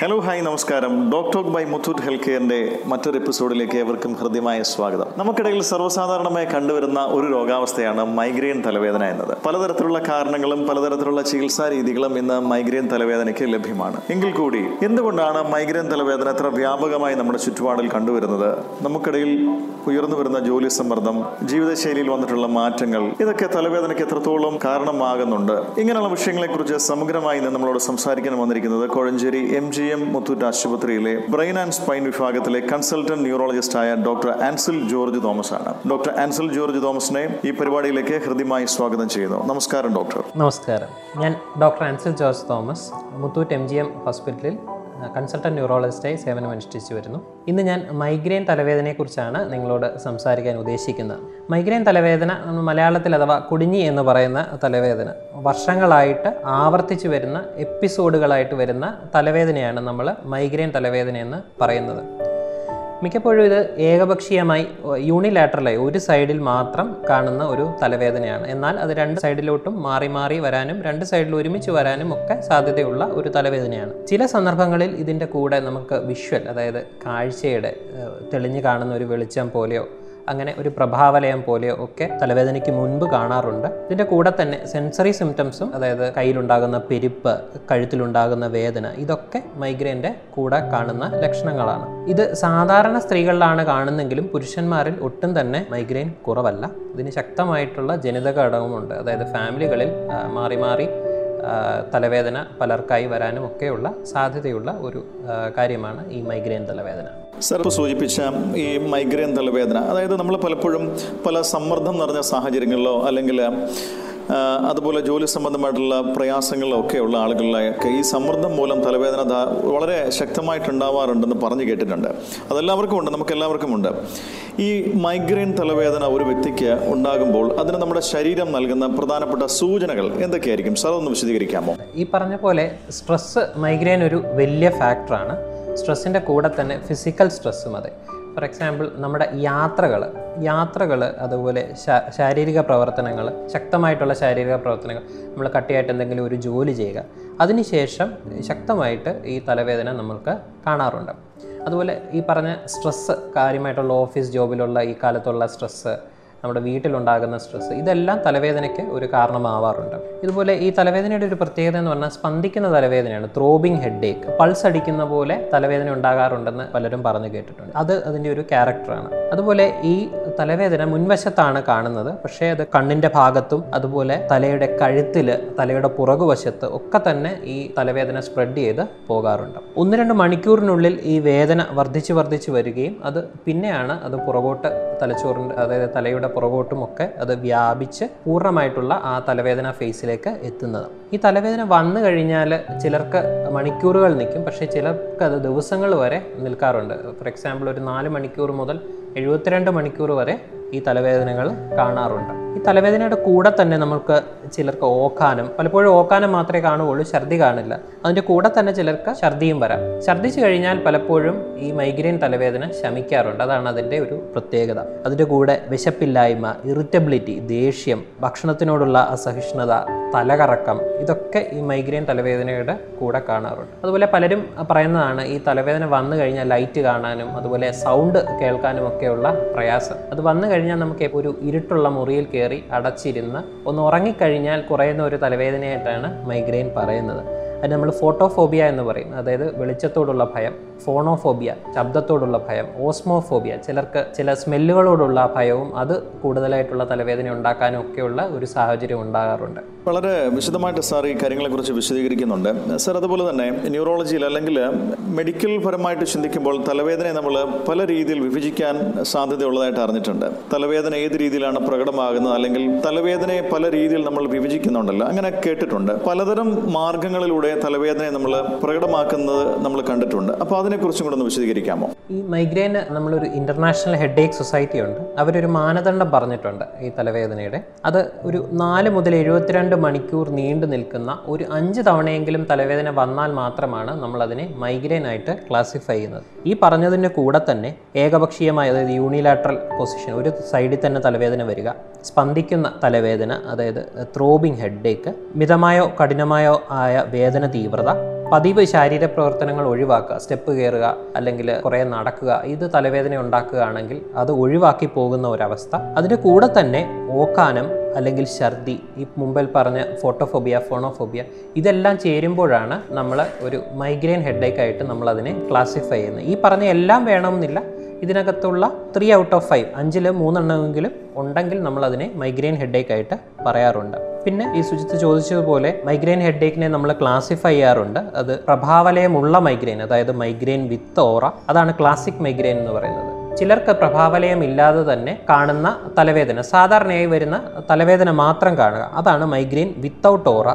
Hello hi നമസ്കാരം. Doctor by Muthoot health കെയറിന്റെ മറ്റൊരു എപ്പിസോഡിലേക്ക് ഏവർക്കും ഹൃദ്യമായ സ്വാഗതം. നമുക്കിടയിൽ സർവസാധാരണമായി കണ്ടുവരുന്ന ഒരു രോഗാവസ്ഥയാണ് മൈഗ്രെയിൻ തലവേദന എന്നത്. പലതരത്തിലുള്ള കാരണങ്ങളും പലതരത്തിലുള്ള ചികിത്സാ രീതികളും ഇന്ന് മൈഗ്രെയിൻ തലവേദനയ്ക്ക് ലഭ്യമാണ്. എങ്കിൽ കൂടി എന്തുകൊണ്ടാണ് മൈഗ്രെയിൻ തലവേദന ഇത്ര വ്യാപകമായി നമ്മുടെ ചുറ്റുപാടിൽ കണ്ടുവരുന്നത്? നമുക്കിടയിൽ ഉയർന്നു വരുന്ന ജോലി സമ്മർദ്ദം ജീവിതശൈലിയിൽ വന്നിട്ടുള്ള മാറ്റങ്ങൾ ഇതൊക്കെ തലവേദനയ്ക്ക് എത്രത്തോളം കാരണമാകുന്നുണ്ട്? ഇങ്ങനെയുള്ള വിഷയങ്ങളെക്കുറിച്ച് സമഗ്രമായി ഇന്ന് നമ്മളോട് സംസാരിക്കാൻ വന്നിരിക്കുന്നത് Kozhencherry M G M Muthoot ആശുപത്രിയിലെ ബ്രെയിൻ ആൻഡ് സ്പൈൻ വിഭാഗത്തിലെ കൺസൾട്ടന്റ് ന്യൂറോളജിസ്റ്റ് ആയ ഡോക്ടർ ആൻസിൽ ജോർജ് തോമസ് ആണ് ഡോക്ടർ ആൻസിൽ ജോർജ് തോമസിനെ ഈ പരിപാടിയിലേക്ക് ഹൃദ്യമായി സ്വാഗതം ചെയ്യുന്നു. നമസ്കാരം ഡോക്ടർ. നമസ്കാരം. ഞാൻ doctor Ansil George Thomas Muthoot M G M ഹോസ്പിറ്റലിൽ കൺസൾട്ടന്റ് ന്യൂറോളജിസ്റ്റായി സേവനമനുഷ്ഠിച്ചു വരുന്നു. ഇന്ന് ഞാൻ മൈഗ്രെയിൻ തലവേദനയെക്കുറിച്ചാണ് നിങ്ങളോട് സംസാരിക്കാൻ ഉദ്ദേശിക്കുന്നത്. മൈഗ്രെയിൻ തലവേദന മലയാളത്തിൽ അഥവാ കുടിഞ്ഞി എന്ന് പറയുന്ന തലവേദന. വർഷങ്ങളായിട്ട് ആവർത്തിച്ചു വരുന്ന എപ്പിസോഡുകളായിട്ട് വരുന്ന തലവേദനയാണ് നമ്മൾ മൈഗ്രെയിൻ തലവേദന എന്ന് പറയുന്നത്. മിക്കപ്പോഴും ഇത് ഏകപക്ഷീയമായി യൂണിലാറ്ററലായി ഒരു സൈഡിൽ മാത്രം കാണുന്ന ഒരു തലവേദനയാണ്. എന്നാൽ അത് രണ്ട് സൈഡിലോട്ടും മാറി മാറി വരാനും രണ്ട് സൈഡിൽ ഒരുമിച്ച് വരാനും ഒക്കെ സാധ്യതയുള്ള ഒരു തലവേദനയാണ്. ചില സന്ദർഭങ്ങളിൽ ഇതിന്റെ കൂടെ നമുക്ക് വിഷ്വൽ അതായത് കാഴ്ചയുടെ തെളിഞ്ഞു കാണുന്ന ഒരു വെളിച്ചം പോലെയോ അങ്ങനെ ഒരു പ്രഭാവലയം പോലെയോ ഒക്കെ തലവേദനയ്ക്ക് മുൻപ് കാണാറുണ്ട്. ഇതിന്റെ കൂടെ തന്നെ സെൻസറി സിംറ്റംസും അതായത് കയ്യിലുണ്ടാകുന്ന പെരുപ്പ് കഴുത്തിലുണ്ടാകുന്ന വേദന ഇതൊക്കെ മൈഗ്രെയിന്റെ കൂടെ കാണുന്ന ലക്ഷണങ്ങളാണ്. ഇത് സാധാരണ സ്ത്രീകളിലാണ് കാണുന്നെങ്കിലും പുരുഷന്മാരിൽ ഒട്ടും തന്നെ മൈഗ്രെയിൻ കുറവല്ല. ഇതിന് ശക്തമായിട്ടുള്ള ജനിതക ഘടകമുണ്ട് അതായത് ഫാമിലികളിൽ മാറി മാറി തലവേദന പലർക്കായി വരാനും ഒക്കെയുള്ള സാധ്യതയുള്ള ഒരു കാര്യമാണ് ഈ മൈഗ്രെയിൻ തലവേദന. സർ ഇപ്പോൾ സൂചിപ്പിച്ച ഈ മൈഗ്രെയിൻ തലവേദന അതായത് നമ്മൾ പലപ്പോഴും പല സമ്മർദ്ദം നിറഞ്ഞ സാഹചര്യങ്ങളിലോ അല്ലെങ്കിൽ അതുപോലെ ജോലി സംബന്ധമായിട്ടുള്ള പ്രയാസങ്ങളിലോ ഒക്കെ ഉള്ള ആളുകളിലൊക്കെ ഈ സമ്മർദ്ദം മൂലം തലവേദന വളരെ ശക്തമായിട്ടുണ്ടാവാറുണ്ടെന്ന് പറഞ്ഞു കേട്ടിട്ടുണ്ട്. അതെല്ലാവർക്കും ഉണ്ട് നമുക്ക് എല്ലാവർക്കും ഉണ്ട്. ഈ മൈഗ്രെയിൻ തലവേദന ഒരു വ്യക്തിക്ക് ഉണ്ടാകുമ്പോൾ അതിന് നമ്മുടെ ശരീരം നൽകുന്ന പ്രധാനപ്പെട്ട സൂചനകൾ എന്തൊക്കെയായിരിക്കും? സാർ ഒന്ന് വിശദീകരിക്കാമോ? ഈ പറഞ്ഞ പോലെ സ്ട്രെസ് മൈഗ്രെയിൻ ഒരു വലിയ ഫാക്ടറാണ് സ്ട്രെസ്സിന്റെ കൂടെ തന്നെ ഫിസിക്കൽ സ്ട്രെസ്സും അതെ. ഫോർ എക്സാമ്പിൾ നമ്മുടെ യാത്രകൾ യാത്രകൾ അതുപോലെ ശാരീരിക പ്രവർത്തനങ്ങൾ ശക്തമായിട്ടുള്ള ശാരീരിക പ്രവർത്തനങ്ങൾ നമ്മൾ കട്ടിയായിട്ട് എന്തെങ്കിലും ഒരു ജോലി ചെയ്യുക അതിനുശേഷം ശക്തമായിട്ട് ഈ തലവേദന നമ്മൾക്ക് കാണാറുണ്ട്. അതുപോലെ ഈ പറഞ്ഞ സ്ട്രെസ്സ് കാര്യമായിട്ടുള്ള ഓഫീസ് ജോബിലുള്ള ഈ കാലത്തുള്ള സ്ട്രെസ്സ് നമ്മുടെ വീട്ടിലുണ്ടാകുന്ന സ്ട്രെസ്സ് ഇതെല്ലാം തലവേദനയ്ക്ക് ഒരു കാരണമാവാറുണ്ട്. ഇതുപോലെ ഈ തലവേദനയുടെ ഒരു പ്രത്യേകത എന്ന് പറഞ്ഞാൽ സ്പന്ദിക്കുന്ന തലവേദനയാണ്. ത്രോബിങ് ഹെഡ് ഏക്ക് പൾസ് അടിക്കുന്ന പോലെ തലവേദന ഉണ്ടാകാറുണ്ടെന്ന് പലരും പറഞ്ഞു കേട്ടിട്ടുണ്ട്. അത് അതിന്റെ ഒരു ക്യാരക്ടറാണ് അതുപോലെ ഈ തലവേദന മുൻവശത്താണ് കാണുന്നത്. പക്ഷേ അത് കണ്ണിന്റെ ഭാഗത്തും അതുപോലെ തലയുടെ കഴുത്തിൽ തലയുടെ പുറകുവശത്ത് ഒക്കെ തന്നെ ഈ തലവേദന സ്പ്രെഡ് ചെയ്ത് പോകാറുണ്ട്. ഒന്ന് രണ്ട് മണിക്കൂറിനുള്ളിൽ ഈ വേദന വർദ്ധിച്ചു വർദ്ധിച്ചു വരികയും അത് പിന്നെയാണ് അത് പുറകോട്ട് തലച്ചോറിന്റെ അതായത് തലയുടെ പുറകോട്ടും ഒക്കെ അത് വ്യാപിച്ച് പൂർണമായിട്ടുള്ള ആ തലവേദന ഫേസിലേക്ക് എത്തുന്നത്. ഈ തലവേദന വന്നു കഴിഞ്ഞാൽ ചിലർക്ക് മണിക്കൂറുകൾ നിൽക്കും. പക്ഷേ ചിലർക്ക് അത് ദിവസങ്ങൾ വരെ നിൽക്കാറുണ്ട്. ഫോർ എക്സാമ്പിൾ ഒരു നാല് മണിക്കൂർ മുതൽ എഴുപത്തിരണ്ട് മണിക്കൂർ വരെ ഈ തലവേദനകൾ കാണാറുണ്ട്. ഈ തലവേദനയുടെ കൂടെ തന്നെ നമുക്ക് ചിലർക്ക് ഓക്കാനം പലപ്പോഴും ഓക്കാനം മാത്രമേ കാണുകയുള്ളൂ ഛർദി കാണില്ല. അതിന്റെ കൂടെ തന്നെ ചിലർക്ക് ഛർദിയും വരാം. ഛർദിച്ചു കഴിഞ്ഞാൽ പലപ്പോഴും ഈ മൈഗ്രെയിൻ തലവേദന ശമിക്കാറുണ്ട്. അതാണ് അതിന്റെ ഒരു പ്രത്യേകത. അതിന്റെ കൂടെ വിശപ്പില്ലായ്മ ഇറിറ്റബിലിറ്റി ദേഷ്യം ഭക്ഷണത്തിനോടുള്ള അസഹിഷ്ണുത തലകറക്കം. ഇതൊക്കെ ഈ മൈഗ്രെയിൻ തലവേദനയുടെ കൂടെ കാണാറുണ്ട്. അതുപോലെ പലരും പറയുന്നതാണ് ഈ തലവേദന വന്നു കഴിഞ്ഞാൽ ലൈറ്റ് കാണാനും അതുപോലെ സൗണ്ട് കേൾക്കാനും ഒക്കെയുള്ള പ്രയാസം. അത് വന്നു കഴിഞ്ഞാൽ നമുക്ക് ഒരു ഇരുട്ടുള്ള മുറിയിൽ കയറി അടച്ചിരുന്ന് ഒന്ന് ഉറങ്ങിക്കഴിഞ്ഞാൽ കുറയുന്ന ഒരു തലവേദനയായിട്ടാണ് മൈഗ്രെയിൻ പറയുന്നത്. അത് നമ്മൾ ഫോട്ടോഫോബിയ എന്ന് പറയും. അതായത് വെളിച്ചത്തോടുള്ള ഭയം ഫോണോഫോബിയ ശബ്ദത്തോടുള്ള ഭയം ഓസ്മോഫോബിയ ചിലർക്ക് ചില സ്മെല്ലുകളോടുള്ള ഭയവും അത് കൂടുതലായിട്ടുള്ള തലവേദന ഉണ്ടാക്കാനും ഒക്കെയുള്ള ഒരു സാഹചര്യം ഉണ്ടാകാറുണ്ട്. വളരെ വിശദമായിട്ട് സാർ ഈ കാര്യങ്ങളെ കുറിച്ച് വിശദീകരിക്കുന്നുണ്ട്. സാർ അതുപോലെ തന്നെ ന്യൂറോളജിയിൽ അല്ലെങ്കിൽ മെഡിക്കൽ പരമായിട്ട് ചിന്തിക്കുമ്പോൾ തലവേദനയെ നമ്മൾ പല രീതിയിൽ വിഭജിക്കാൻ സാധ്യതയുള്ളതായിട്ട് അറിഞ്ഞിട്ടുണ്ട്. തലവേദന ഏത് രീതിയിലാണ് പ്രകടമാകുന്നത് അല്ലെങ്കിൽ തലവേദനയെ പല രീതിയിൽ നമ്മൾ വിഭജിക്കുന്നുണ്ടല്ലോ അങ്ങനെ കേട്ടിട്ടുണ്ട്. പലതരം മാർഗങ്ങളിലൂടെ തലവേദനയെ നമ്മൾ പ്രകടമാക്കുന്നത് നമ്മൾ കണ്ടിട്ടുണ്ട്. അപ്പോൾ അതിനെക്കുറിച്ചും കൂടെ ഒന്ന് വിശദീകരിക്കാമോ? ഈ മൈഗ്രെയിൻ നമ്മളൊരു ഇന്റർനാഷണൽ ഹെഡ് ഏക്ക് സൊസൈറ്റി ഉണ്ട്. അവരൊരു മാനദണ്ഡം പറഞ്ഞിട്ടുണ്ട് ഈ തലവേദനയുടെ. അത് ഒരു നാല് മുതൽ എഴുപത്തിരണ്ട് മണിക്കൂർ നീണ്ടു നിൽക്കുന്ന ഒരു അഞ്ച് തവണയെങ്കിലും തലവേദന വന്നാൽ മാത്രമാണ് നമ്മളതിനെ മൈഗ്രെയിൻ ആയിട്ട് ക്ലാസിഫൈ ചെയ്യുന്നത്. ഈ പറഞ്ഞതിന്റെ കൂടെ തന്നെ ഏകപക്ഷീയമായ അതായത് യൂണിലാട്രൽ പൊസിഷൻ ഒരു സൈഡിൽ തന്നെ തലവേദന വരിക സ്പന്ദിക്കുന്ന തലവേദന അതായത് ത്രോബിങ് ഹെഡ് ഏക്ക് മിതമായോ കഠിനമായോ ആയ വേദന തീവ്രത പതിവ് ശാരീര പ്രവർത്തനങ്ങൾ ഒഴിവാക്കുക സ്റ്റെപ്പ് കയറുക അല്ലെങ്കിൽ കുറേ നടക്കുക ഇത് തലവേദന ഉണ്ടാക്കുകയാണെങ്കിൽ അത് ഒഴിവാക്കി പോകുന്ന ഒരവസ്ഥ. അതിന്റെ കൂടെ തന്നെ ഓക്കാനം അല്ലെങ്കിൽ ഛർദി ഈ മുമ്പിൽ പറഞ്ഞ ഫോട്ടോഫോബിയ ഫോണോഫോബിയ ഇതെല്ലാം ചേരുമ്പോഴാണ് നമ്മൾ ഒരു മൈഗ്രെയിൻ ഹെഡേക്ക് ആയിട്ട് നമ്മൾ അതിനെ ക്ലാസിഫൈ ചെയ്യുന്നത്. ഈ പറഞ്ഞ എല്ലാം വേണമെന്നില്ല ഇതിനകത്തുള്ള ത്രീ ഔട്ട് ഓഫ് ഫൈവ് അഞ്ചിൽ മൂന്നെണ്ണമെങ്കിലും ഉണ്ടെങ്കിൽ നമ്മൾ അതിനെ മൈഗ്രെയിൻ ഹെഡേക്ക് ആയിട്ട് പറയാറുണ്ട്. പിന്നെ ഈ ശുചിത്ത് ചോദിച്ചതുപോലെ മൈഗ്രെയിൻ ഹെഡേക്കിനെ നമ്മൾ ക്ലാസിഫൈ ചെയ്യാറുണ്ട്. അത് പ്രഭാവലയമുള്ള മൈഗ്രെയിൻ അതായത് മൈഗ്രെയിൻ വിത്ത് ഓറ അതാണ് ക്ലാസിക് മൈഗ്രെയിൻ എന്ന് പറയുന്നത്. ചിലർക്ക് പ്രഭാവലയം ഇല്ലാതെ തന്നെ കാണുന്ന തലവേദന സാധാരണയായി വരുന്ന തലവേദന മാത്രം കാണുക. അതാണ് മൈഗ്രെയിൻ വിത്തൗട്ട് ഓറ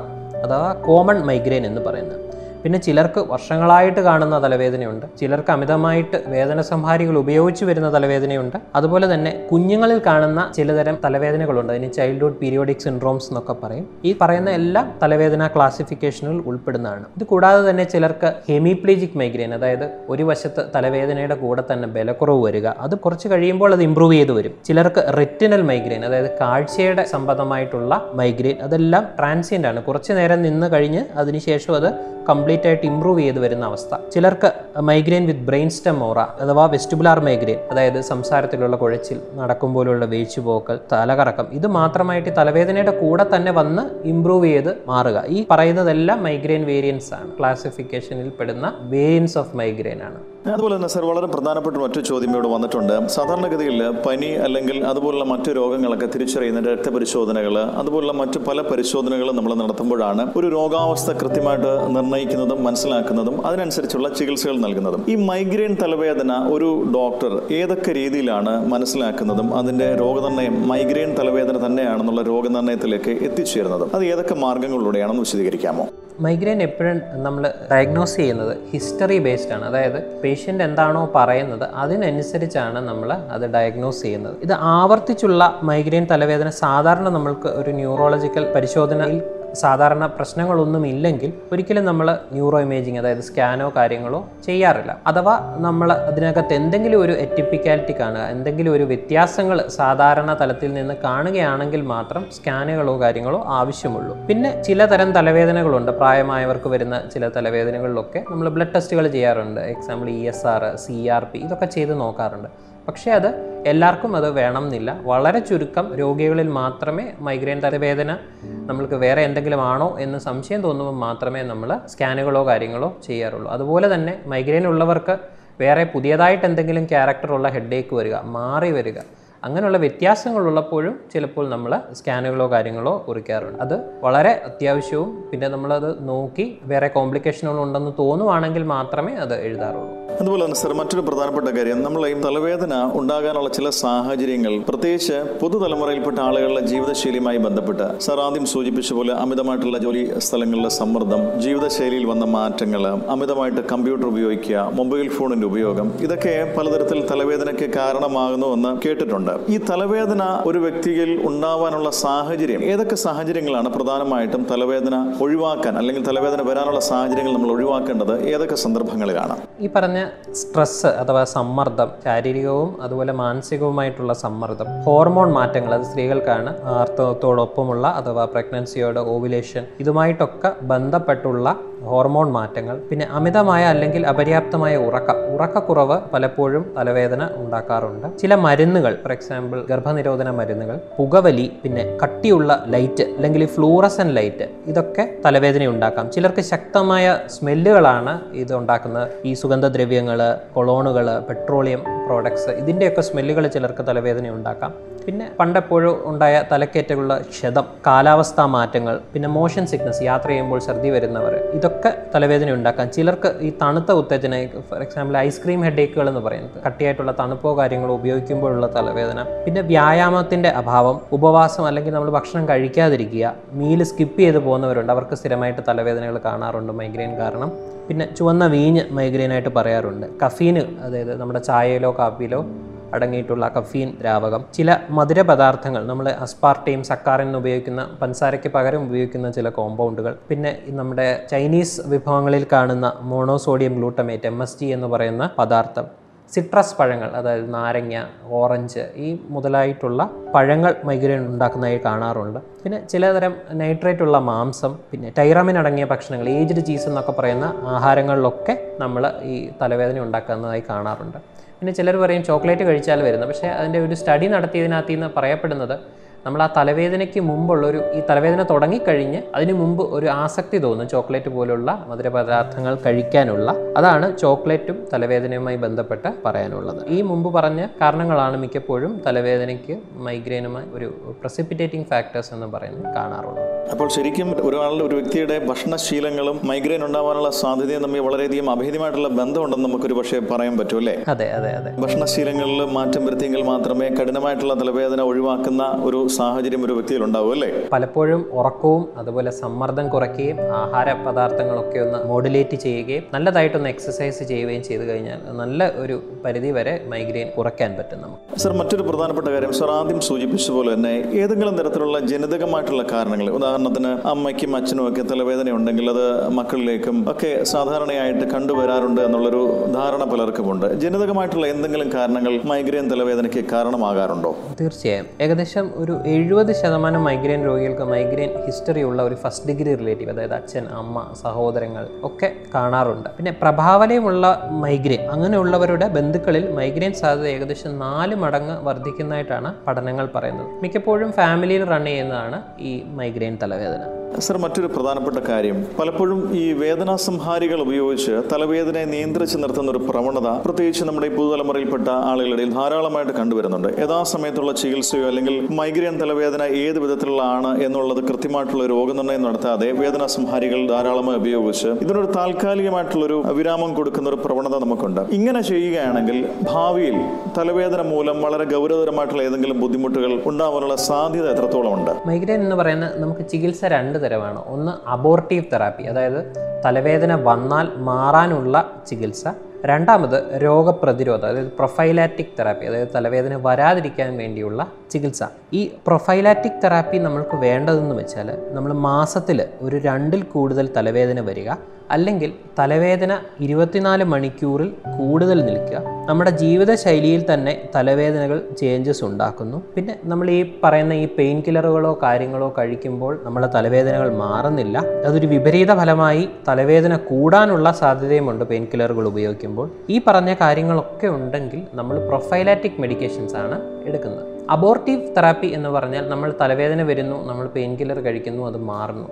അഥവാ കോമൺ മൈഗ്രെയിൻ എന്ന് പറയുന്നത്. പിന്നെ ചിലർക്ക് വർഷങ്ങളായിട്ട് കാണുന്ന തലവേദനയുണ്ട്. ചിലർക്ക് അമിതമായിട്ട് വേദന സംഹാരികൾ ഉപയോഗിച്ച് വരുന്ന തലവേദനയുണ്ട്. അതുപോലെ തന്നെ കുഞ്ഞുങ്ങളിൽ കാണുന്ന ചിലതരം തലവേദനകളുണ്ട്. അതിന് ചൈൽഡ്ഹുഡ് പീരിയോഡിക് സിൻഡ്രോംസ് എന്നൊക്കെ പറയും. ഈ പറയുന്ന എല്ലാ തലവേദന ക്ലാസിഫിക്കേഷനിൽ ഉൾപ്പെടുന്നതാണ്. ഇത് കൂടാതെ തന്നെ ചിലർക്ക് ഹെമിപ്ലീജിക് മൈഗ്രെയിൻ അതായത് ഒരു വശത്ത് തലവേദനയുടെ കൂടെ തന്നെ ബലക്കുറവ് വരിക അത് കുറച്ച് കഴിയുമ്പോൾ അത് ഇമ്പ്രൂവ് ചെയ്ത് വരും. ചിലർക്ക് റെറ്റിനൽ മൈഗ്രെയിൻ അതായത് കാഴ്ചയുടെ സംബന്ധമായിട്ടുള്ള മൈഗ്രെയിൻ അതെല്ലാം ട്രാൻസിയന്റ് ആണ്. കുറച്ച് നേരം നിന്ന് കഴിഞ്ഞ് അതിനുശേഷം അത് കംപ്ലീറ്റ് ആയിട്ട് ഇമ്പ്രൂവ് ചെയ്ത് വരുന്ന അവസ്ഥ. ചിലർക്ക് migraine with brainstem aura അഥവാ വെസ്റ്റിബുലാർ മൈഗ്രെയിൻ അതായത് സംസാരത്തിലുള്ള കുഴച്ചിൽ നടക്കുമ്പോഴുള്ള വീഴ്ചപോക്കൽ തലകറക്കം ഇത് മാത്രമായിട്ട് തലവേദനയുടെ കൂടെ തന്നെ വന്ന് ഇമ്പ്രൂവ് ചെയ്ത് മാറുക. ഈ പറയുന്നതെല്ലാം മൈഗ്രെയിൻ വേരിയൻസ് ആണ് ക്ലാസിഫിക്കേഷനിൽ പെടുന്ന വേരിയൻസ് ഓഫ് മൈഗ്രെയിൻ ആണ്. അതുപോലെ തന്നെ സർ വളരെ പ്രധാനപ്പെട്ട മറ്റു ചോദ്യം ഇവിടെ വന്നിട്ടുണ്ട്. സാധാരണഗതിയിൽ പനി അല്ലെങ്കിൽ അതുപോലുള്ള മറ്റു രോഗങ്ങളൊക്കെ തിരിച്ചറിയുന്ന രക്തപരിശോധനകൾ അതുപോലുള്ള മറ്റു പല പരിശോധനകളും നമ്മൾ നടത്തുമ്പോഴാണ് ഒരു രോഗാവസ്ഥ കൃത്യമായിട്ട് നിർണയിക്കുന്നതും മനസ്സിലാക്കുന്നതും അതിനനുസരിച്ചുള്ള ചികിത്സകൾ നൽകുന്നതും. ഈ മൈഗ്രെയിൻ തലവേദന ഒരു ഡോക്ടർ ഏതൊക്കെ രീതിയിലാണ് മനസ്സിലാക്കുന്നതും അതിന്റെ രോഗനിർണയം മൈഗ്രെയിൻ തലവേദന തന്നെയാണെന്നുള്ള രോഗനിർണയത്തിലേക്ക് എത്തിച്ചേരുന്നതും അത് ഏതൊക്കെ മാർഗങ്ങളിലൂടെയാണെന്ന് വിശദീകരിക്കാമോ? മൈഗ്രെയിൻ എപ്പോഴും നമ്മൾ ഡയഗ്നോസ് ചെയ്യുന്നത് ഹിസ്റ്ററി ബേസ്ഡ് ആണ്. അതായത് പേഷ്യന്റ് എന്താണോ പറയുന്നത് അതിനനുസരിച്ചാണ് നമ്മൾ അത് ഡയഗ്നോസ് ചെയ്യുന്നത്. ഇത് ആവർത്തിച്ചുള്ള മൈഗ്രെയിൻ തലവേദന സാധാരണ നമ്മൾക്ക് ഒരു ന്യൂറോളജിക്കൽ പരിശോധനയിൽ സാധാരണ പ്രശ്നങ്ങളൊന്നും ഇല്ലെങ്കിൽ ഒരിക്കലും നമ്മൾ ന്യൂറോ ഇമേജിങ് അതായത് സ്കാനോ കാര്യങ്ങളോ ചെയ്യാറില്ല. അഥവാ നമ്മൾ അതിനകത്ത് എന്തെങ്കിലും ഒരു എറ്റിപ്പിക്കാലിറ്റി കാണുക എന്തെങ്കിലും ഒരു വ്യത്യാസങ്ങൾ സാധാരണ തലത്തിൽ നിന്ന് കാണുകയാണെങ്കിൽ മാത്രം സ്കാനുകളോ കാര്യങ്ങളോ ആവശ്യമുള്ളൂ. പിന്നെ ചില തരം തലവേദനകളുണ്ട്. പ്രായമായവർക്ക് വരുന്ന ചില തലവേദനകളിലൊക്കെ നമ്മൾ ബ്ലഡ് ടെസ്റ്റുകൾ ചെയ്യാറുണ്ട്. Example E S R C R P ഇതൊക്കെ ചെയ്ത് നോക്കാറുണ്ട്. പക്ഷേ അത് എല്ലാവർക്കും അത് വേണം എന്നില്ല വളരെ ചുരുക്കം രോഗികളിൽ മാത്രമേ മൈഗ്രെയിൻ തലവേദന നമ്മൾക്ക് വേറെ എന്തെങ്കിലും ആണോ എന്ന് സംശയം തോന്നുമ്പോൾ മാത്രമേ നമ്മൾ സ്കാനുകളോ കാര്യങ്ങളോ ചെയ്യാറുള്ളൂ. അതുപോലെ തന്നെ മൈഗ്രെയിൻ ഉള്ളവർക്ക് വേറെ പുതിയതായിട്ട് എന്തെങ്കിലും ക്യാരക്ടറുള്ള ഹെഡേക്ക് വരിക മാറി വരിക അങ്ങനെയുള്ള വ്യത്യാസങ്ങളുള്ളപ്പോഴും ചിലപ്പോൾ നമ്മൾ സ്കാനുകളോ കാര്യങ്ങളോ കുറിക്കാറുണ്ട്. അത് വളരെ അത്യാവശ്യവും പിന്നെ നമ്മളത് നോക്കി വേറെ കോംപ്ലിക്കേഷനുകൾ ഉണ്ടെന്ന് തോന്നുവാണെങ്കിൽ മാത്രമേ അത് എഴുതാറുള്ളൂ. അതുപോലെ തന്നെ സാർ മറ്റൊരു പ്രധാനപ്പെട്ട കാര്യം നമ്മൾ ഈ തലവേദന ഉണ്ടാകാനുള്ള ചില സാഹചര്യങ്ങൾ പ്രത്യേകിച്ച് പുതുതലമുറയിൽപ്പെട്ട ആളുകളുടെ ജീവിതശൈലിയുമായി ബന്ധപ്പെട്ട്. സാർ ആദ്യം സൂചിപ്പിച്ച പോലെ അമിതമായിട്ടുള്ള ജോലി സ്ഥലങ്ങളിലെ സമ്മർദ്ദം ജീവിതശൈലിയിൽ വന്ന മാറ്റങ്ങൾ അമിതമായിട്ട് കമ്പ്യൂട്ടർ ഉപയോഗിക്കുക മൊബൈൽ ഫോണിന്റെ ഉപയോഗം ഇതൊക്കെ പലതരത്തിൽ തലവേദനയ്ക്ക് കാരണമാകുന്നുവെന്ന് കേട്ടിട്ടുണ്ട്. ഈ തലവേദന ഒരു വ്യക്തിയിൽ ഉണ്ടാവാനുള്ള സാഹചര്യം ഏതൊക്കെ സാഹചര്യങ്ങളാണ് പ്രധാനമായിട്ടും തലവേദന ഒഴിവാക്കാൻ അല്ലെങ്കിൽ തലവേദന വരാനുള്ള സാഹചര്യങ്ങൾ നമ്മൾ ഒഴിവാക്കേണ്ടത് ഏതൊക്കെ സന്ദർഭങ്ങളിലാണ്? ഈ പറഞ്ഞ സ്ട്രെസ് അഥവാ സമ്മർദ്ദം ശാരീരികവും അതുപോലെ മാനസികവുമായിട്ടുള്ള സമ്മർദ്ദം ഹോർമോൺ മാറ്റങ്ങൾ അത് സ്ത്രീകൾക്കാണ് ആർത്തവത്തോടൊപ്പമുള്ള അഥവാ പ്രഗ്നൻസിയോട് ഓവുലേഷൻ ഇതുമായിട്ടൊക്കെ ബന്ധപ്പെട്ടുള്ള ഹോർമോൺ മാറ്റങ്ങൾ പിന്നെ അമിതമായ അല്ലെങ്കിൽ അപര്യാപ്തമായ ഉറക്കം ഉറക്കക്കുറവ് പലപ്പോഴും തലവേദന ഉണ്ടാക്കാറുണ്ട്. ചില മരുന്നുകൾ ഫോർ എക്സാമ്പിൾ ഗർഭനിരോധന മരുന്നുകൾ പുകവലി പിന്നെ കട്ടിയുള്ള ലൈറ്റ് അല്ലെങ്കിൽ ഫ്ലൂറസൻ ലൈറ്റ് ഇതൊക്കെ തലവേദന ഉണ്ടാക്കാം ചിലർക്ക് ശക്തമായ സ്മെല്ലുകളാണ് ഇത് ഉണ്ടാക്കുന്നത്. ഈ സുഗന്ധദ്രവ്യങ്ങൾ കൊളോണുകൾ പെട്രോളിയം പ്രോഡക്ട്സ് ഇതിന്റെയൊക്കെ സ്മെല്ലുകൾ ചിലർക്ക് തലവേദന ഉണ്ടാക്കാം. പിന്നെ പണ്ടെപ്പോഴും ഉണ്ടായ തലക്കേറ്റുള്ള ക്ഷതം കാലാവസ്ഥാ മാറ്റങ്ങൾ പിന്നെ മോഷൻ സിക്നസ് യാത്ര ചെയ്യുമ്പോൾ ഛർദി വരുന്നവർ ഇതൊക്കെ തലവേദന ഉണ്ടാക്കാം. ചിലർക്ക് ഈ തണുത്ത ഉത്തേജന ഫോർ എക്സാമ്പിൾ ഐസ്ക്രീം ഹെഡേക്കുകൾ എന്ന് പറയുന്നത് കട്ടിയായിട്ടുള്ള തണുപ്പോ കാര്യങ്ങളോ ഉപയോഗിക്കുമ്പോഴുള്ള തലവേദന. പിന്നെ വ്യായാമത്തിന്റെ അഭാവം ഉപവാസം അല്ലെങ്കിൽ നമ്മൾ ഭക്ഷണം കഴിക്കാതിരിക്കുക മീൽ സ്കിപ്പ് ചെയ്ത് പോകുന്നവരുണ്ട്. അവർക്ക് സ്ഥിരമായിട്ട് തലവേദനകൾ കാണാറുണ്ട് മൈഗ്രെയിൻ കാരണം. പിന്നെ ചുവന്ന വീഞ്ഞ് മൈഗ്രെയിനായിട്ട് പറയാറുണ്ട്. കഫീന് അതായത് നമ്മുടെ ചായയിലോ കാപ്പിയിലോ അടങ്ങിയിട്ടുള്ള കഫീൻ ദ്രാവകം. ചില മധുര പദാർത്ഥങ്ങൾ നമ്മൾ അസ്പാർട്ടയും സക്കാറിൻ എന്ന് ഉപയോഗിക്കുന്ന പഞ്ചസാരയ്ക്ക് പകരം ഉപയോഗിക്കുന്ന ചില കോമ്പൗണ്ടുകൾ പിന്നെ നമ്മുടെ ചൈനീസ് വിഭവങ്ങളിൽ കാണുന്ന monosodium glutamate M S G എന്ന് പറയുന്ന പദാർത്ഥം. സിട്രസ് പഴങ്ങൾ അതായത് നാരങ്ങ ഓറഞ്ച് ഈ മുതലായിട്ടുള്ള പഴങ്ങൾ മൈഗ്രെയിൻ ഉണ്ടാക്കുന്നതായി കാണാറുണ്ട്. പിന്നെ ചിലതരം നൈട്രേറ്റ് ഉള്ള മാംസം പിന്നെ ടൈറാമിൻ അടങ്ങിയ ഭക്ഷണങ്ങൾ ഏജ്ഡ് ചീസ് എന്നൊക്കെ പറയുന്ന ആഹാരങ്ങളിലൊക്കെ നമ്മൾ ഈ തലവേദന ഉണ്ടാക്കുന്നതായി കാണാറുണ്ട്. പിന്നെ ചിലർ പറയും ചോക്ലേറ്റ് കഴിച്ചാൽ വരുന്നത് പക്ഷേ അതിന്റെ ഒരു സ്റ്റഡി നടത്തിയതിനകത്ത് നിന്ന് പറയപ്പെടുന്നത് നമ്മൾ ആ തലവേദനയ്ക്ക് മുമ്പുള്ളൊരു ഈ തലവേദന തുടങ്ങിക്കഴിഞ്ഞ് അതിന് മുമ്പ് ഒരു ആസക്തി തോന്നും ചോക്ലേറ്റ് പോലുള്ള മധുരപദാർത്ഥങ്ങൾ കഴിക്കാനുള്ള. അതാണ് ചോക്ലേറ്റും തലവേദനയുമായി ബന്ധപ്പെട്ട് പറയാനുള്ളത്. ഈ മുമ്പ് പറഞ്ഞ കാരണങ്ങളാണ് മിക്കപ്പോഴും തലവേദനയ്ക്ക് മൈഗ്രെയിനുമായി ഒരു പ്രസിപ്പിറ്റേറ്റിംഗ് ഫാക്ടേഴ്സ് എന്ന് പറയുന്നത് കാണാറുള്ളത്. അപ്പോൾ ശരിക്കും ഒരാളുടെ ഒരു വ്യക്തിയുടെ ഭക്ഷണശീലങ്ങളും മൈഗ്രെയിൻ ഉണ്ടാവാനുള്ള സാധ്യതയും തമ്മിൽ വളരെയധികം അഭേദ്യമായിട്ടുള്ള ബന്ധമുണ്ടെന്ന് നമുക്കൊരു പക്ഷേ പറയാൻ പറ്റും അല്ലേ? അതെ അതെ അതെ. ഭക്ഷണശീലങ്ങളിൽ മാറ്റം വരുത്തിയെങ്കിൽ മാത്രമേ കഠിനമായിട്ടുള്ള തലവേദന ഒഴിവാക്കുന്ന ഒരു സാഹചര്യം ഒരു വ്യക്തിയിൽ ഉണ്ടാവും അല്ലേ? പലപ്പോഴും ഉറക്കവും അതുപോലെ സമ്മർദ്ദം കുറയ്ക്കുകയും ആഹാര പദാർത്ഥങ്ങളൊക്കെ ഒന്ന് മോഡുലേറ്റ് ചെയ്യുകയും നല്ലതായിട്ടൊന്ന് എക്സസൈസ് ചെയ്യുകയും ചെയ്തു കഴിഞ്ഞാൽ നല്ല ഒരു പരിധി വരെ മൈഗ്രെയിൻ കുറയ്ക്കാൻ പറ്റും നമുക്ക്. സർ മറ്റൊരു പ്രധാനപ്പെട്ട കാര്യം സർ ആദ്യം സൂചിപ്പിച്ചതുപോലെ തന്നെ ഏതെങ്കിലും തരത്തിലുള്ള ജനിതകമായിട്ടുള്ള കാരണങ്ങൾ ഉദാഹരണത്തിന് അമ്മയ്ക്കും അച്ഛനും ഒക്കെ തലവേദന ഉണ്ടെങ്കിൽ അത് മക്കളിലേക്കും ഒക്കെ സാധാരണയായിട്ട് കണ്ടുവരാറുണ്ട് എന്നുള്ളൊരു ധാരണ പലർക്കുമുണ്ട്. ജനിതകമായിട്ടുള്ള എന്തെങ്കിലും കാരണങ്ങൾ മൈഗ്രെയിൻ തലവേദനയ്ക്ക് കാരണമാകാറുണ്ടോ? തീർച്ചയായും. ഏകദേശം ഒരു എഴുപത് ശതമാനം മൈഗ്രെയിൻ രോഗികൾക്ക് മൈഗ്രെയിൻ ഹിസ്റ്ററി ഉള്ള ഒരു ഫസ്റ്റ് ഡിഗ്രി റിലേറ്റീവ് അതായത് അച്ഛൻ അമ്മ സഹോദരങ്ങൾ ഒക്കെ കാണാറുണ്ട്. പിന്നെ പ്രഭാവലയമുള്ള മൈഗ്രെയിൻ അങ്ങനെയുള്ളവരുടെ ബന്ധുക്കളിൽ മൈഗ്രെയിൻ സാധ്യത ഏകദേശം നാല് മടങ്ങ് വർദ്ധിക്കുന്നതായിട്ടാണ് പഠനങ്ങൾ പറയുന്നത്. മിക്കപ്പോഴും ഫാമിലിയിൽ റൺ ചെയ്യുന്നതാണ് ഈ മൈഗ്രെയിൻ തലവേദന. സർ മറ്റൊരു പ്രധാനപ്പെട്ട കാര്യം. പലപ്പോഴും ഈ വേദനാസംഹാരികൾ ഉപയോഗിച്ച് തലവേദനയെ നിയന്ത്രിച്ച് നിർത്തുന്ന ഒരു പ്രവണത പ്രത്യേകിച്ച് നമ്മുടെ പുതുതലമുറയിൽപ്പെട്ട ആളുകളിടയിൽ ധാരാളമായിട്ട് കണ്ടുവരുന്നുണ്ട്. യഥാസമയത്തുള്ള ചികിത്സയോ അല്ലെങ്കിൽ മൈഗ്രെയിൻ തലവേദന ഏത് വിധത്തിലുള്ള ആണ് എന്നുള്ളത് കൃത്യമായിട്ടുള്ള രോഗനിർണയം നടത്താതെ വേദനാസംഹാരികൾ ധാരാളമായി ഉപയോഗിച്ച് ഇതിനൊരു താൽക്കാലികമായിട്ടുള്ളൊരു വിരാമം കൊടുക്കുന്ന ഒരു പ്രവണത നമുക്കുണ്ട്. ഇങ്ങനെ ചെയ്യുകയാണെങ്കിൽ ഭാവിയിൽ തലവേദന മൂലം വളരെ ഗൗരവതരമായിട്ടുള്ള ഏതെങ്കിലും ബുദ്ധിമുട്ടുകൾ ഉണ്ടാവാനുള്ള സാധ്യത എത്രത്തോളം ഉണ്ട് മൈഗ്രെയിൻ എന്ന് പറയുന്നത് നമുക്ക് ചികിത്സ രണ്ട് തരമാണ്. ഒന്ന് അബോർട്ടീവ് തെറാപ്പി അതായത് തലവേദന വന്നാൽ മാറാനുള്ള ചികിത്സ. രണ്ടാമത് രോഗപ്രതിരോധം അതായത് പ്രൊഫൈലാറ്റിക് തെറാപ്പി അതായത് തലവേദന വരാതിരിക്കാൻ വേണ്ടിയുള്ള ചികിത്സ. ഈ പ്രൊഫൈലാറ്റിക് തെറാപ്പി നമ്മൾക്ക് വേണ്ടതെന്ന് വെച്ചാൽ നമ്മൾ മാസത്തിൽ ഒരു രണ്ടിൽ കൂടുതൽ തലവേദന വരിക അല്ലെങ്കിൽ തലവേദന ഇരുപത്തിനാല് മണിക്കൂറിൽ കൂടുതൽ നിൽക്കുക. നമ്മുടെ ജീവിതശൈലിയിൽ തന്നെ തലവേദനകൾ ചേഞ്ചസ് ഉണ്ടാക്കുന്നു. പിന്നെ നമ്മൾ ഈ പറയുന്ന ഈ പെയിൻ കില്ലറുകളോ കാര്യങ്ങളോ കഴിക്കുമ്പോൾ നമ്മളെ തലവേദനകൾ മാറുന്നില്ല. അതൊരു വിപരീത ഫലമായി തലവേദന കൂടാനുള്ള സാധ്യതയുമുണ്ട് പെയിൻ കില്ലറുകൾ ഉപയോഗിക്കുമ്പോൾ. ഈ പറഞ്ഞ കാര്യങ്ങളൊക്കെ ഉണ്ടെങ്കിൽ നമ്മൾ പ്രൊഫൈലാറ്റിക് മെഡിക്കേഷൻസ് ആണ് എടുക്കുന്നത്. അബോർട്ടീവ് തെറാപ്പി എന്ന് പറഞ്ഞാൽ നമ്മൾ തലവേദന വരുന്നു നമ്മൾ പെയിൻ കില്ലർ കഴിക്കുന്നു അത് മാറുന്നു.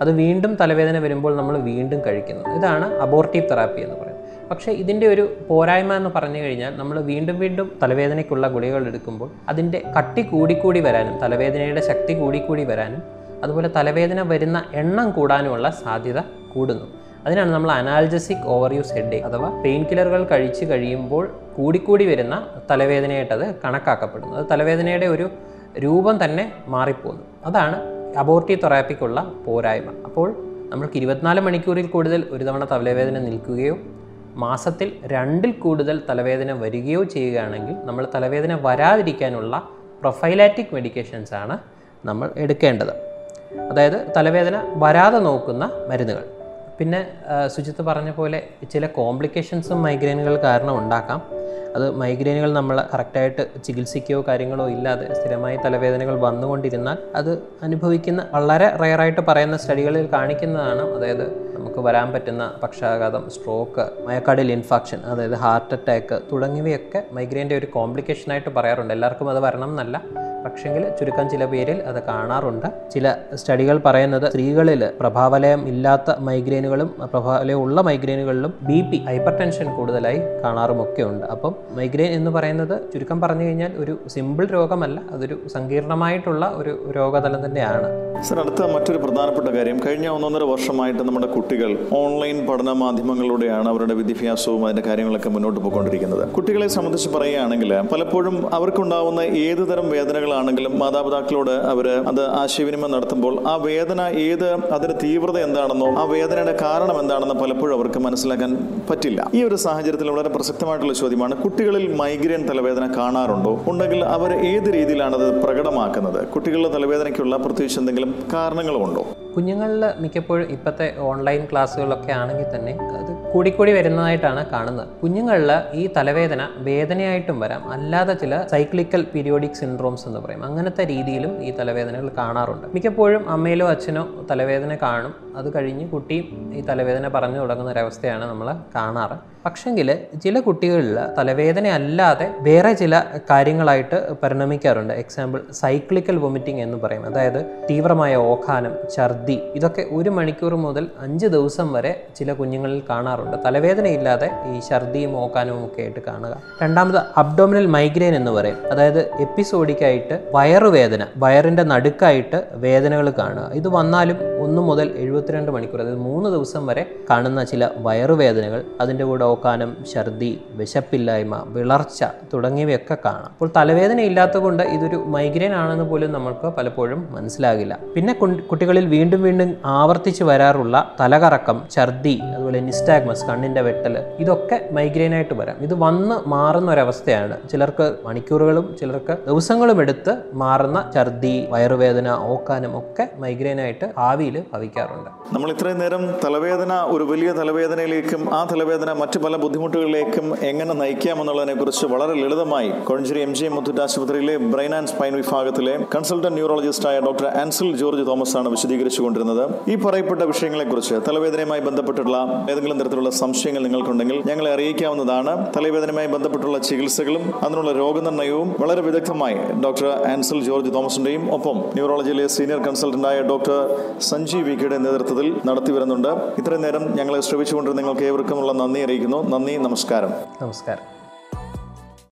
അത് വീണ്ടും തലവേദന വരുമ്പോൾ നമ്മൾ വീണ്ടും കഴിക്കുന്നു. ഇതാണ് അബോർട്ടീവ് തെറാപ്പി എന്ന് പറയുന്നത്. പക്ഷേ ഇതിന്റെ ഒരു പോരായ്മ എന്ന് പറഞ്ഞു കഴിഞ്ഞാൽ നമ്മൾ വീണ്ടും വീണ്ടും തലവേദനയ്ക്കുള്ള ഗുളികകൾ എടുക്കുമ്പോൾ അതിന്റെ കട്ടി കൂടിക്കൂടി വരാനും തലവേദനയുടെ ശക്തി കൂടിക്കൂടി വരാനും അതുപോലെ തലവേദന വരുന്ന എണ്ണം കൂടാനുമുള്ള സാധ്യത കൂടുന്നു. അതിനാണ് നമ്മൾ അനാൽജസിക് ഓവർ യൂസ് ഹെഡ് അഥവാ പെയിൻ കില്ലറുകൾ കഴിച്ച് കഴിയുമ്പോൾ കൂടിക്കൂടി വരുന്ന തലവേദനയായിട്ട് അത് തലവേദനയുടെ ഒരു രൂപം തന്നെ മാറിപ്പോകുന്നു. അതാണ് അബോർട്ടീവ് തെറാപ്പിക്കുള്ള പോരായ്മ. അപ്പോൾ നമ്മൾക്ക് ഇരുപത്തിനാല് മണിക്കൂറിൽ കൂടുതൽ ഒരു തവണ തലവേദന നിൽക്കുകയോ മാസത്തിൽ രണ്ടിൽ കൂടുതൽ തലവേദന വരികയോ ചെയ്യുകയാണെങ്കിൽ നമ്മൾ തലവേദന വരാതിരിക്കാനുള്ള പ്രൊഫൈലാറ്റിക് മെഡിക്കേഷൻസ് ആണ് നമ്മൾ എടുക്കേണ്ടത്. അതായത് തലവേദന വരാതെ നോക്കുന്ന മരുന്നുകൾ. പിന്നെ സുജിത്ത് പറഞ്ഞ പോലെ ചില കോംപ്ലിക്കേഷൻസും മൈഗ്രെയിനുകൾ കാരണം ഉണ്ടാക്കാം. അത് മൈഗ്രെയിനുകൾ നമ്മൾ കറക്റ്റായിട്ട് ചികിത്സിക്കുകയോ കാര്യങ്ങളോ ഇല്ലാതെ സ്ഥിരമായി തലവേദനകൾ വന്നുകൊണ്ടിരുന്നാൽ അത് അനുഭവിക്കുന്ന വളരെ റയറായിട്ട് പറയുന്ന സ്റ്റഡികളിൽ കാണിക്കുന്നതാണ്. അതായത് നമുക്ക് വരാൻ പറ്റുന്ന പക്ഷാഘാതം സ്ട്രോക്ക് മയക്കാടിൽ ഇൻഫാക്ഷൻ അതായത് ഹാർട്ട് അറ്റാക്ക് തുടങ്ങിയവയൊക്കെ മൈഗ്രെയിന്റെ ഒരു കോംപ്ലിക്കേഷനായിട്ട് പറയാറുണ്ട്. എല്ലാവർക്കും അത് വരണം എന്നല്ല. പക്ഷെങ്കിൽ ചുരുക്കം ചില പേരിൽ അത് കാണാറുണ്ട്. ചില സ്റ്റഡികൾ പറയുന്നത് സ്ത്രീകളിൽ പ്രഭാവലയം ഇല്ലാത്ത മൈഗ്രെയിനുകളും പ്രഭാവലയം ഉള്ള മൈഗ്രെയിനുകളിലും ബി പി ഹൈപ്പർ ടെൻഷൻ കൂടുതലായി കാണാറുമൊക്കെ ഉണ്ട്. അപ്പം മൈഗ്രെയിൻ എന്ന് പറയുന്നത് ചുരുക്കം പറഞ്ഞു കഴിഞ്ഞാൽ ഒരു സിമ്പിൾ രോഗമല്ല അതൊരു സങ്കീർണമായിട്ടുള്ള ഒരു രോഗതലം തന്നെയാണ്. സർ അടുത്ത മറ്റൊരു പ്രധാനപ്പെട്ട കാര്യം. കഴിഞ്ഞ ഒന്നൊന്നര വർഷമായിട്ട് നമ്മുടെ കുട്ടികൾ ഓൺലൈൻ പഠന മാധ്യമങ്ങളിലൂടെയാണ് അവരുടെ വിദ്യാഭ്യാസവും അതിന്റെ കാര്യങ്ങളൊക്കെ മുന്നോട്ട് പോയിക്കൊണ്ടിരിക്കുന്നത്. കുട്ടികളെ സംബന്ധിച്ച് പറയുകയാണെങ്കിൽ പലപ്പോഴും അവർക്കുണ്ടാവുന്ന ഏത് തരം വേദനകളാണെങ്കിലും മാതാപിതാക്കളോട് അവർ അത് ആശയവിനിമയം നടത്തുമ്പോൾ ആ വേദന ഏത് അതിന്റെ തീവ്രത എന്താണെന്നോ ആ വേദനയുടെ കാരണം എന്താണെന്ന് പലപ്പോഴും അവർക്ക് മനസ്സിലാക്കാൻ പറ്റില്ല. ഈ ഒരു സാഹചര്യത്തിൽ വളരെ പ്രസക്തമായിട്ടുള്ള ചോദ്യമാണ് കുട്ടികളിൽ മൈഗ്രെയിൻ തലവേദന കാണാറുണ്ടോ? ഉണ്ടെങ്കിൽ അവർ ഏത് രീതിയിലാണ് അത് പ്രകടമാക്കുന്നത്? കുട്ടികളുടെ തലവേദനയ്ക്കുള്ള പ്രത്യേകിച്ച് എന്തെങ്കിലും കാരണങ്ങളുമുണ്ടോ കുഞ്ഞുങ്ങളിൽ മിക്കപ്പോഴും ഇപ്പോഴത്തെ ഓൺലൈൻ ക്ലാസ്സുകളൊക്കെ ആണെങ്കിൽ തന്നെ അത് കൂടിക്കൂടി വരുന്നതായിട്ടാണ് കാണുന്നത്. കുഞ്ഞുങ്ങളിൽ ഈ തലവേദന വേദനയായിട്ടും വരാം. അല്ലാതെ ചില സൈക്ലിക്കൽ പീരിയോഡിക് സിൻഡ്രോംസ് എന്ന് പറയും. അങ്ങനത്തെ രീതിയിലും ഈ തലവേദനകൾ കാണാറുണ്ട്. മിക്കപ്പോഴും അമ്മയിലോ അച്ഛനോ തലവേദന കാണും. അത് കഴിഞ്ഞ് കുട്ടിയും ഈ തലവേദന പറഞ്ഞു തുടങ്ങുന്ന ഒരവസ്ഥയാണ് നമ്മൾ കാണാറ്. പക്ഷെങ്കിൽ ചില കുട്ടികളിൽ തലവേദന അല്ലാതെ വേറെ ചില കാര്യങ്ങളായിട്ട് പരിണമിക്കാറുണ്ട്. എക്സാമ്പിൾ സൈക്ലിക്കൽ വൊമിറ്റിംഗ് എന്ന് പറയും. അതായത് തീവ്രമായ ഓഖാനം ഛർദി ഇതൊക്കെ ഒരു മണിക്കൂർ മുതൽ അഞ്ച് ദിവസം വരെ ചില കുഞ്ഞുങ്ങളിൽ കാണാറുണ്ട്. തലവേദനയില്ലാതെ ഈ ഛർദിയും ഓക്കാനവും ഒക്കെ ആയിട്ട് കാണുക. രണ്ടാമത് അബ്ഡോമിനൽ മൈഗ്രെയിൻ എന്ന് പറയും. അതായത് എപ്പിസോഡിക്കായിട്ട് വയറുവേദന വയറിന്റെ നടുക്കായിട്ട് വേദനകൾ കാണുക. ഇത് വന്നാലും ഒന്ന് മുതൽ എഴുപത്തിരണ്ട് മണിക്കൂർ അതായത് മൂന്ന് ദിവസം വരെ കാണുന്ന ചില വയറുവേദനകൾ അതിന്റെ കൂടെ ഓക്കാനം ഛർദി വിശപ്പില്ലായ്മ വിളർച്ച തുടങ്ങിയവയൊക്കെ കാണാം. അപ്പോൾ തലവേദന ഇല്ലാത്തതുകൊണ്ട് ഇതൊരു മൈഗ്രെയിൻ ആണെന്ന് പോലും നമുക്ക് പലപ്പോഴും മനസ്സിലാകില്ല. പിന്നെ കുട്ടികളിൽ വീണ്ടും വീണ്ടും ആവർത്തിച്ച് വരാറുള്ള തലകറക്കം ഛർദി അതുപോലെ നിസ്റ്റാഗ്മസ് കണ്ണിന്റെ വെട്ടൽ ഇതൊക്കെ മൈഗ്രെയിൻ ആയിട്ട് വരാം. ഇത് വന്ന് മാറുന്ന ഒരവസ്ഥയാണ്. ചിലർക്ക് മണിക്കൂറുകളും ചിലർക്ക് ദിവസങ്ങളും എടുത്ത് മാറുന്ന ഛർദി വയറുവേദന ഓക്കാനം ഒക്കെ മൈഗ്രെയിൻ ആയിട്ട് ഭവിക്കാറുണ്ട്. നമ്മൾ ഇത്രയും നേരം തലവേദന ഒരു വലിയ തലവേദനയിലേക്കും ആ തലവേദന മറ്റു പല ബുദ്ധിമുട്ടുകളിലേക്കും എങ്ങനെ നയിക്കാമെന്നുള്ളതിനെ കുറിച്ച് വളരെ ലളിതമായി Kozhencherry M G M Muthoot ആശുപത്രിയിലെ ബ്രെയിൻ ആൻഡ് സ്പൈൻ വിഭാഗത്തിലെ കൺസൾട്ടന്റ് ന്യൂറോളജിസ്റ്റായ ഡോക്ടർ ആൻസിൽ ജോർജ് തോമസ് ആണ് വിശദീകരിച്ചു കൊണ്ടിരുന്നത് ഈ പറയപ്പെട്ട വിഷയങ്ങളെക്കുറിച്ച് തലവേദനയുമായി ബന്ധപ്പെട്ടിട്ടുള്ള ഏതെങ്കിലും തരത്തിലുള്ള സംശയങ്ങൾ നിങ്ങൾക്കുണ്ടെങ്കിൽ ഞങ്ങളെ അറിയിക്കാവുന്നതാണ്. തലവേദനയുമായി ബന്ധപ്പെട്ടുള്ള ചികിത്സകളും അതിനുള്ള രോഗനിർണയവും വളരെ വിദഗ്ധമായി ഡോക്ടർ ആൻസിൽ ജോർജ് തോമസിന്റെയും ഒപ്പം ന്യൂറോളജിയിലെ സീനിയർ കൺസൾട്ടന്റായ ഡോക്ടർ സഞ്ജീവ് വിക്കിയുടെ നേതൃത്വത്തിൽ നടത്തി വരുന്നുണ്ട് ഇത്രയും നേരം ഞങ്ങളെ ശ്രമിച്ചുകൊണ്ടിരുന്ന നിങ്ങൾക്ക് ഏവർക്കുമുള്ള നന്ദി അറിയിക്കുന്നു. നന്ദി നമസ്കാരം. നമസ്കാരം.